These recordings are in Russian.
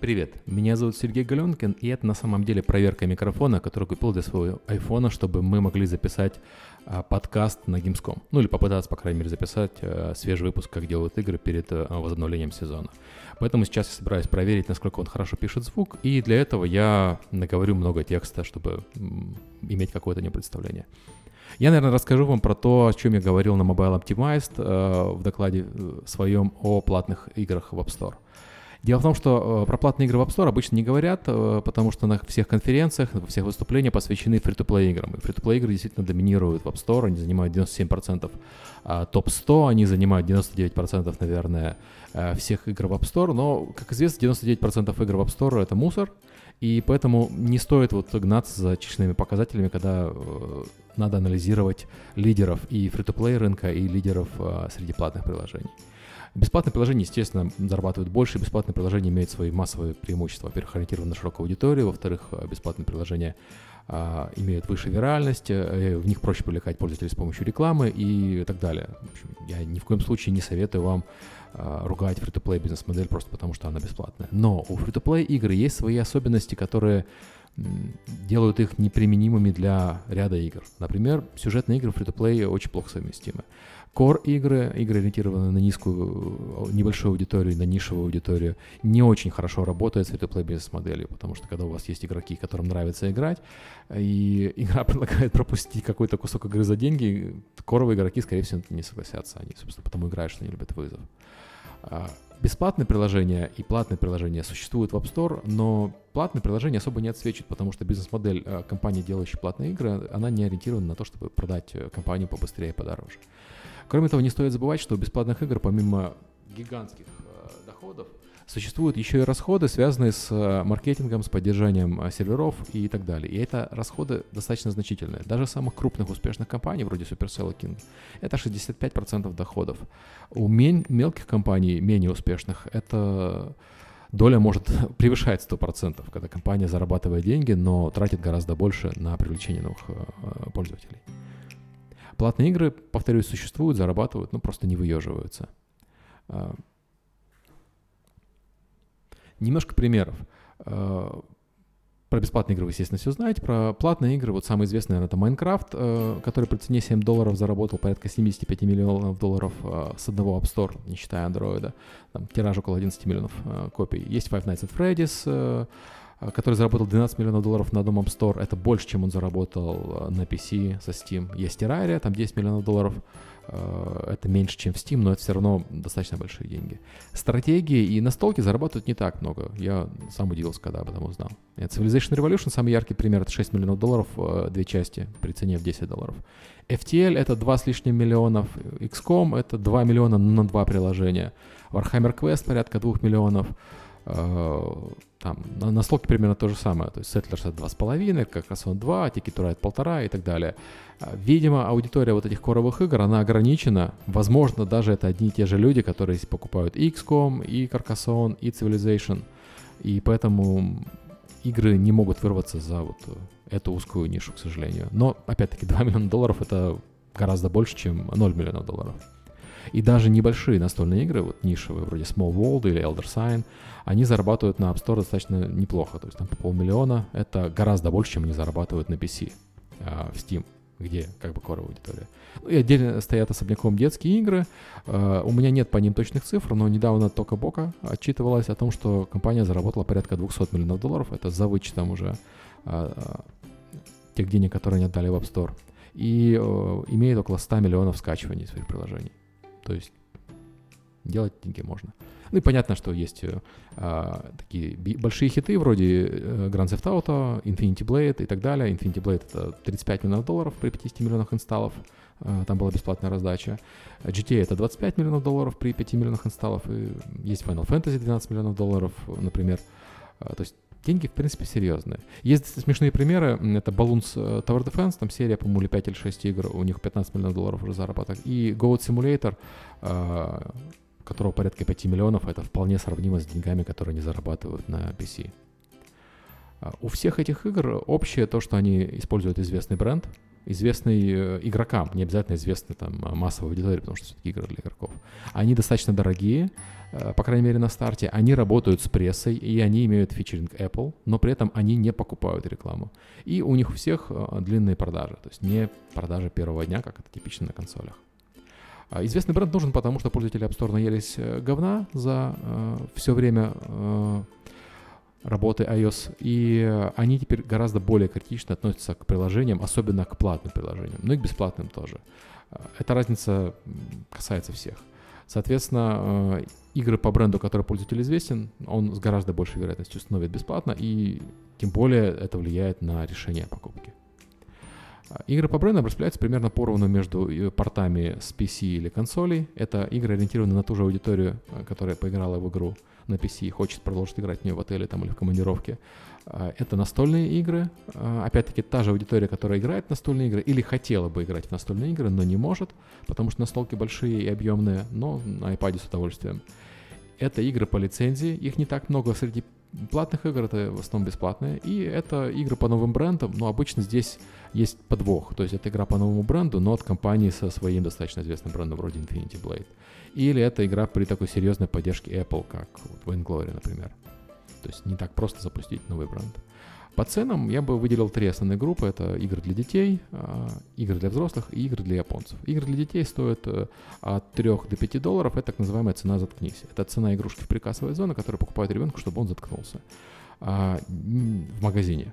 Привет, меня зовут Сергей Галенкин, и это на самом деле проверка микрофона, который купил для своего айфона, чтобы мы могли записать а, подкаст на Gamescom. Ну или попытаться, по крайней мере, записать а, свежий выпуск, как делают игры перед а, возобновлением сезона. Поэтому сейчас я собираюсь проверить, насколько он хорошо пишет звук, и для этого я наговорю много текста, чтобы м, иметь какое-то непредставление. Я, наверное, расскажу вам про то, о чем я говорил на Mobile Optimized э, в докладе э, своем о платных играх в App Store. Дело в том, что э, про платные игры в App Store обычно не говорят, э, потому что на всех конференциях, на всех выступлениях посвящены фри-то-плей играм. И фри-то-плей игры действительно доминируют в App Store, они занимают 97% а топ-100, они занимают 99%, наверное, э, всех игр в App Store, но, как известно, 99% игр в App Store — это мусор, и поэтому не стоит вот гнаться за численными показателями, когда надо анализировать лидеров и фри-то-плей рынка, и лидеров среди платных приложений. Бесплатные приложения, естественно, зарабатывают больше. Бесплатные приложения имеют свои массовые преимущества. Во-первых, ориентированы на широкую аудиторию. Во-вторых, э, бесплатные приложения а, имеют выше виральность, э, в них проще привлекать пользователей с помощью рекламы и так далее. В общем, я ни в коем случае не советую вам а, ругать free-to-play бизнес-модель просто потому, что она бесплатная. Но у free-to-play игры есть свои особенности, которые делают их неприменимыми для ряда игр. Например, сюжетные игры free-to-play очень плохо совместимы. Core игры, игры ориентированные на низкую, э, небольшую аудиторию, на нишевую аудиторию, не очень хорошо работают с free-to-play бизнес-моделью, потому что когда у вас есть игроки, которым нравится играть, и игра предлагает пропустить какой-то кусок игры за деньги, коровые игроки, скорее всего, не согласятся. Они, собственно, потому играют, что они любят вызов. А, бесплатные приложения и платные приложения существуют в App Store, но платные приложения особо не отсвечивают, потому что бизнес-модель э, компании, делающей платные игры, она не ориентирована на то, чтобы продать э, компанию побыстрее и подороже. Кроме того, не стоит забывать, что у бесплатных игр, помимо гигантских э, доходов, существуют еще и расходы, связанные с э, маркетингом, с поддержанием э, серверов и так далее. И это расходы достаточно значительные. Даже самых крупных успешных компаний, вроде Supercell и King, это 65% доходов. У мелких компаний, менее успешных, это доля может превышать 100%, когда компания зарабатывает деньги, но тратит гораздо больше на привлечение новых пользователей. Платные игры, повторюсь, существуют, зарабатывают, но просто не выеживаются. Немножко примеров. А, про бесплатные игры вы, естественно, все знаете. Про платные игры, вот самый известный, наверное, это Майнкрафт, э, который при цене 7 долларов заработал порядка 75 миллионов долларов э, с одного App Store, не считая Android. Там тираж около 11 миллионов э, копий. Есть Five Nights at Freddy's, Э, который заработал 12 миллионов долларов на одном App Store. Это больше, чем он заработал э, на PC со Steam. Есть Terraria, там 10 миллионов долларов. Э, это меньше, чем в Steam, но это все равно достаточно большие деньги. Стратегии и настолки зарабатывают не так много. Я сам удивился, когда об этом узнал. Civilization Revolution, самый яркий пример, это 6 миллионов долларов, две части при цене в 10 долларов. FTL это 2 с лишним миллионов, XCOM это 2 миллиона на 2 приложения. Warhammer Quest порядка 2 миллионов. Там на, на слоке примерно то же самое. То есть Settlers это 2,5, как раз он 2, Ticket to Ride 1,5 и так далее. А, видимо, аудитория вот этих коровых игр, она ограничена. Возможно, даже это одни и те же люди, которые покупают и XCOM, и Carcassonne, и Civilization. И поэтому игры не могут вырваться за вот эту узкую нишу, к сожалению. Но, опять-таки, 2 миллиона долларов — это гораздо больше, чем 0 миллионов долларов. И даже небольшие настольные игры, вот нишевые, вроде Small World или Elder Sign, они зарабатывают на App Store достаточно неплохо. То есть там по полмиллиона — это гораздо больше, чем они зарабатывают на PC а, в Steam где как бы коровая аудитория. Ну и отдельно стоят особняком детские игры. Uh, у меня нет по ним точных цифр, но недавно Тока Бока отчитывалась о том, что компания заработала порядка 200 миллионов долларов. Это за вычетом уже uh, тех денег, которые они отдали в App Store. И uh, имеет около 100 миллионов скачиваний своих приложений. То есть делать деньги можно. Ну и понятно, что есть э, а, такие большие хиты вроде э, Grand Theft Auto, Infinity Blade и так далее. Infinity Blade это 35 миллионов долларов при 50 миллионах инсталлов. Э, там была бесплатная раздача. GTA это 25 миллионов долларов при 5 миллионах инсталлов. И есть Final Fantasy 12 миллионов долларов, например. А, то есть деньги, в принципе, серьезные. Есть смешные примеры. Это Balloons э, Tower Defense, там серия, по-моему, или 5 или 6 игр, у них 15 миллионов долларов уже заработок. И Goat Simulator, э, которого порядка 5 миллионов, это вполне сравнимо с деньгами, которые они зарабатывают на PC. А у всех этих игр общее то, что они используют известный бренд, известный э, игрокам, не обязательно известный там массовой аудитории, потому что все-таки игры для игроков. Они достаточно дорогие, э, по крайней мере на старте, они работают с прессой, и они имеют фичеринг Apple, но при этом они не покупают рекламу. И у них у всех э, длинные продажи, то есть не продажи первого дня, как это типично на консолях. А известный бренд нужен, потому что пользователи App Store наелись говна за э, все время э, работы iOS, и они теперь гораздо более критично относятся к приложениям, особенно к платным приложениям, но и к бесплатным тоже. Эта разница касается всех. Соответственно, э, игры по бренду, который пользователь известен, он с гораздо большей вероятностью установит бесплатно, и тем более это влияет на решение покупки. Игры по брендам распределяются примерно поровну между э, портами с PC или консолей. Это игры, ориентированы на ту же аудиторию, э, которая поиграла в игру на PC и хочет продолжить играть в нее в отеле там, или в командировке. А, это настольные игры. А, опять-таки, та же аудитория, которая играет в настольные игры или хотела бы играть в настольные игры, но не может, потому что настолки большие и объемные, но на iPad с удовольствием. Это игры по лицензии, их не так много среди платных игр, это в основном бесплатные, и это игры по новым брендам, но обычно здесь есть подвох, то есть это игра по новому бренду, но от компании со своим достаточно известным брендом вроде Infinity Blade. Или это игра при такой серьезной поддержке Apple, как вот Vainglory, например. То есть не так просто запустить новый бренд. По ценам я бы выделил три основные группы. Это игры для детей, а, игры для взрослых и игры для японцев. Игры для детей стоят э, от 3 до 5 долларов. Это так называемая цена «заткнись». Это цена игрушки в прикассовой зоне, которую покупают ребенку, чтобы он заткнулся а, в магазине.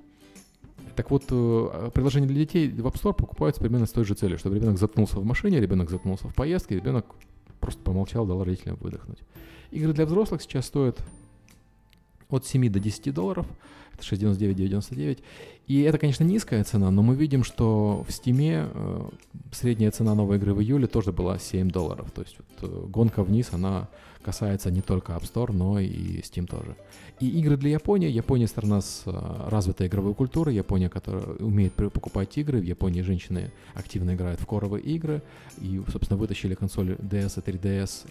Так вот, э, приложения для детей в App Store покупаются примерно с той же целью, чтобы ребенок заткнулся в машине, ребенок заткнулся в поездке, ребенок просто помолчал, дал родителям выдохнуть. Игры для взрослых сейчас стоят от 7 до 10 долларов, это 699,99. И это, конечно, низкая цена, но мы видим, что в Steam э, средняя цена новой игры в июле тоже была 7 долларов. То есть вот, э, гонка вниз, она касается не только App Store, но и Steam тоже. И игры для Японии. Япония страна с э, развитой игровой культурой. Япония, которая умеет покупать игры. В Японии женщины активно играют в коровые игры. И, собственно, вытащили консоли DS и 3DS а,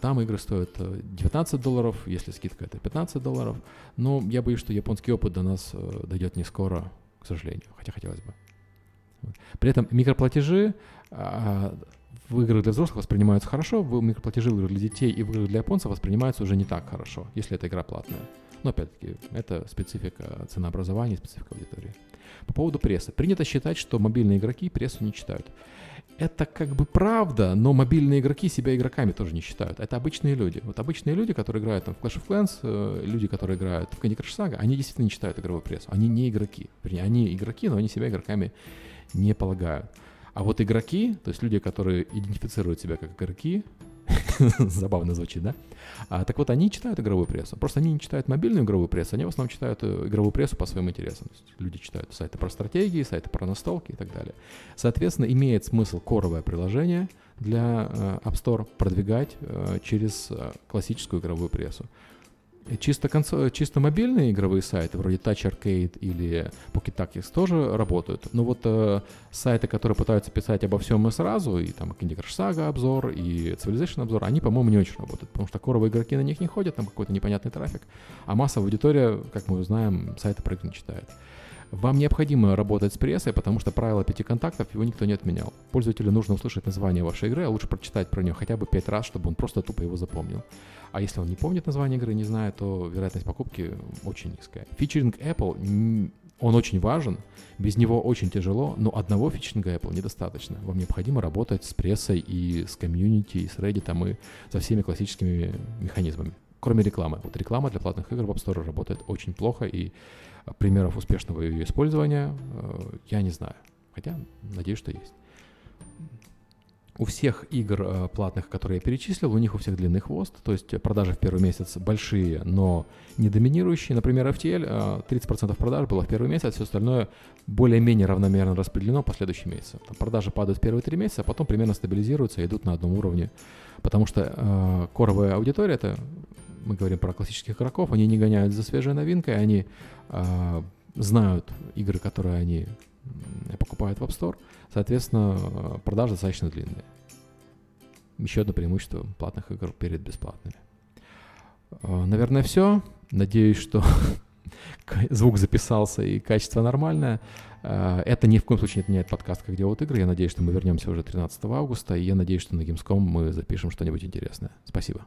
там игры стоят 19 э, долларов, если скидка это 15 долларов. Но я боюсь, что японский опыт до нас э, дойдет не скоро, к сожалению, хотя хотелось бы. При этом микроплатежи а, в играх для взрослых воспринимаются хорошо, в микроплатежи в играх для детей и в играх для японцев воспринимаются уже не так хорошо, если эта игра платная. Но опять-таки, это специфика ценообразования, специфика аудитории. По поводу прессы. Принято считать, что мобильные игроки прессу не читают это как бы правда, но мобильные игроки себя игроками тоже не считают. Это обычные люди. Вот обычные люди, которые играют там, в Clash of Clans, э, люди, которые играют в Candy Crush Saga, они действительно не читают игровую прессу. Они не игроки. Они игроки, но они себя игроками не полагают. А вот игроки, то есть люди, которые идентифицируют себя как игроки, Забавно звучит, да? А, так вот, они читают игровую прессу. Просто они не читают мобильную игровую прессу, они в основном читают э, игровую прессу по своим интересам. Люди читают сайты про стратегии, сайты про настолки и так далее. Соответственно, имеет смысл коровое приложение для э, App Store продвигать э, через э, классическую игровую прессу. Чисто, консо... чисто мобильные игровые сайты, вроде Touch Arcade или Pocket Tactics, тоже работают. Но вот э, сайты, которые пытаются писать обо всем и сразу, и там Candy Crush Saga обзор, и Civilization обзор, они, по-моему, не очень работают, потому что коровые игроки на них не ходят, там какой-то непонятный трафик, а массовая аудитория, как мы знаем, сайты про не читает. Вам необходимо работать с прессой, потому что правило пяти контактов его никто не отменял. Пользователю нужно услышать название вашей игры, а лучше прочитать про нее хотя бы пять раз, чтобы он просто тупо его запомнил. А если он не помнит название игры, не знает, то вероятность покупки очень низкая. Фичеринг Apple, он очень важен, без него очень тяжело, но одного фичеринга Apple недостаточно. Вам необходимо работать с прессой и с комьюнити, и с Reddit, и со всеми классическими механизмами. Кроме рекламы. Вот реклама для платных игр в App Store работает очень плохо, и примеров успешного ее использования э, я не знаю. Хотя, надеюсь, что есть. У всех игр э, платных, которые я перечислил, у них у всех длинный хвост, то есть продажи в первый месяц большие, но не доминирующие. Например, FTL 30% э, продаж было в первый месяц, все остальное более-менее равномерно распределено по следующим месяцам. Там продажи падают в первые три месяца, а потом примерно стабилизируются и идут на одном уровне, потому что э, коровая аудитория это мы говорим про классических игроков, они не гоняют за свежей новинкой, они э, знают игры, которые они покупают в App Store, соответственно, продажи достаточно длинные. Еще одно преимущество платных игр перед бесплатными. Э, наверное, все. Надеюсь, что звук записался и качество нормальное. Э, это ни в коем случае не отменяет подкаст «Как делают игры». Я надеюсь, что мы вернемся уже 13 августа, и я надеюсь, что на Gamescom мы запишем что-нибудь интересное. Спасибо.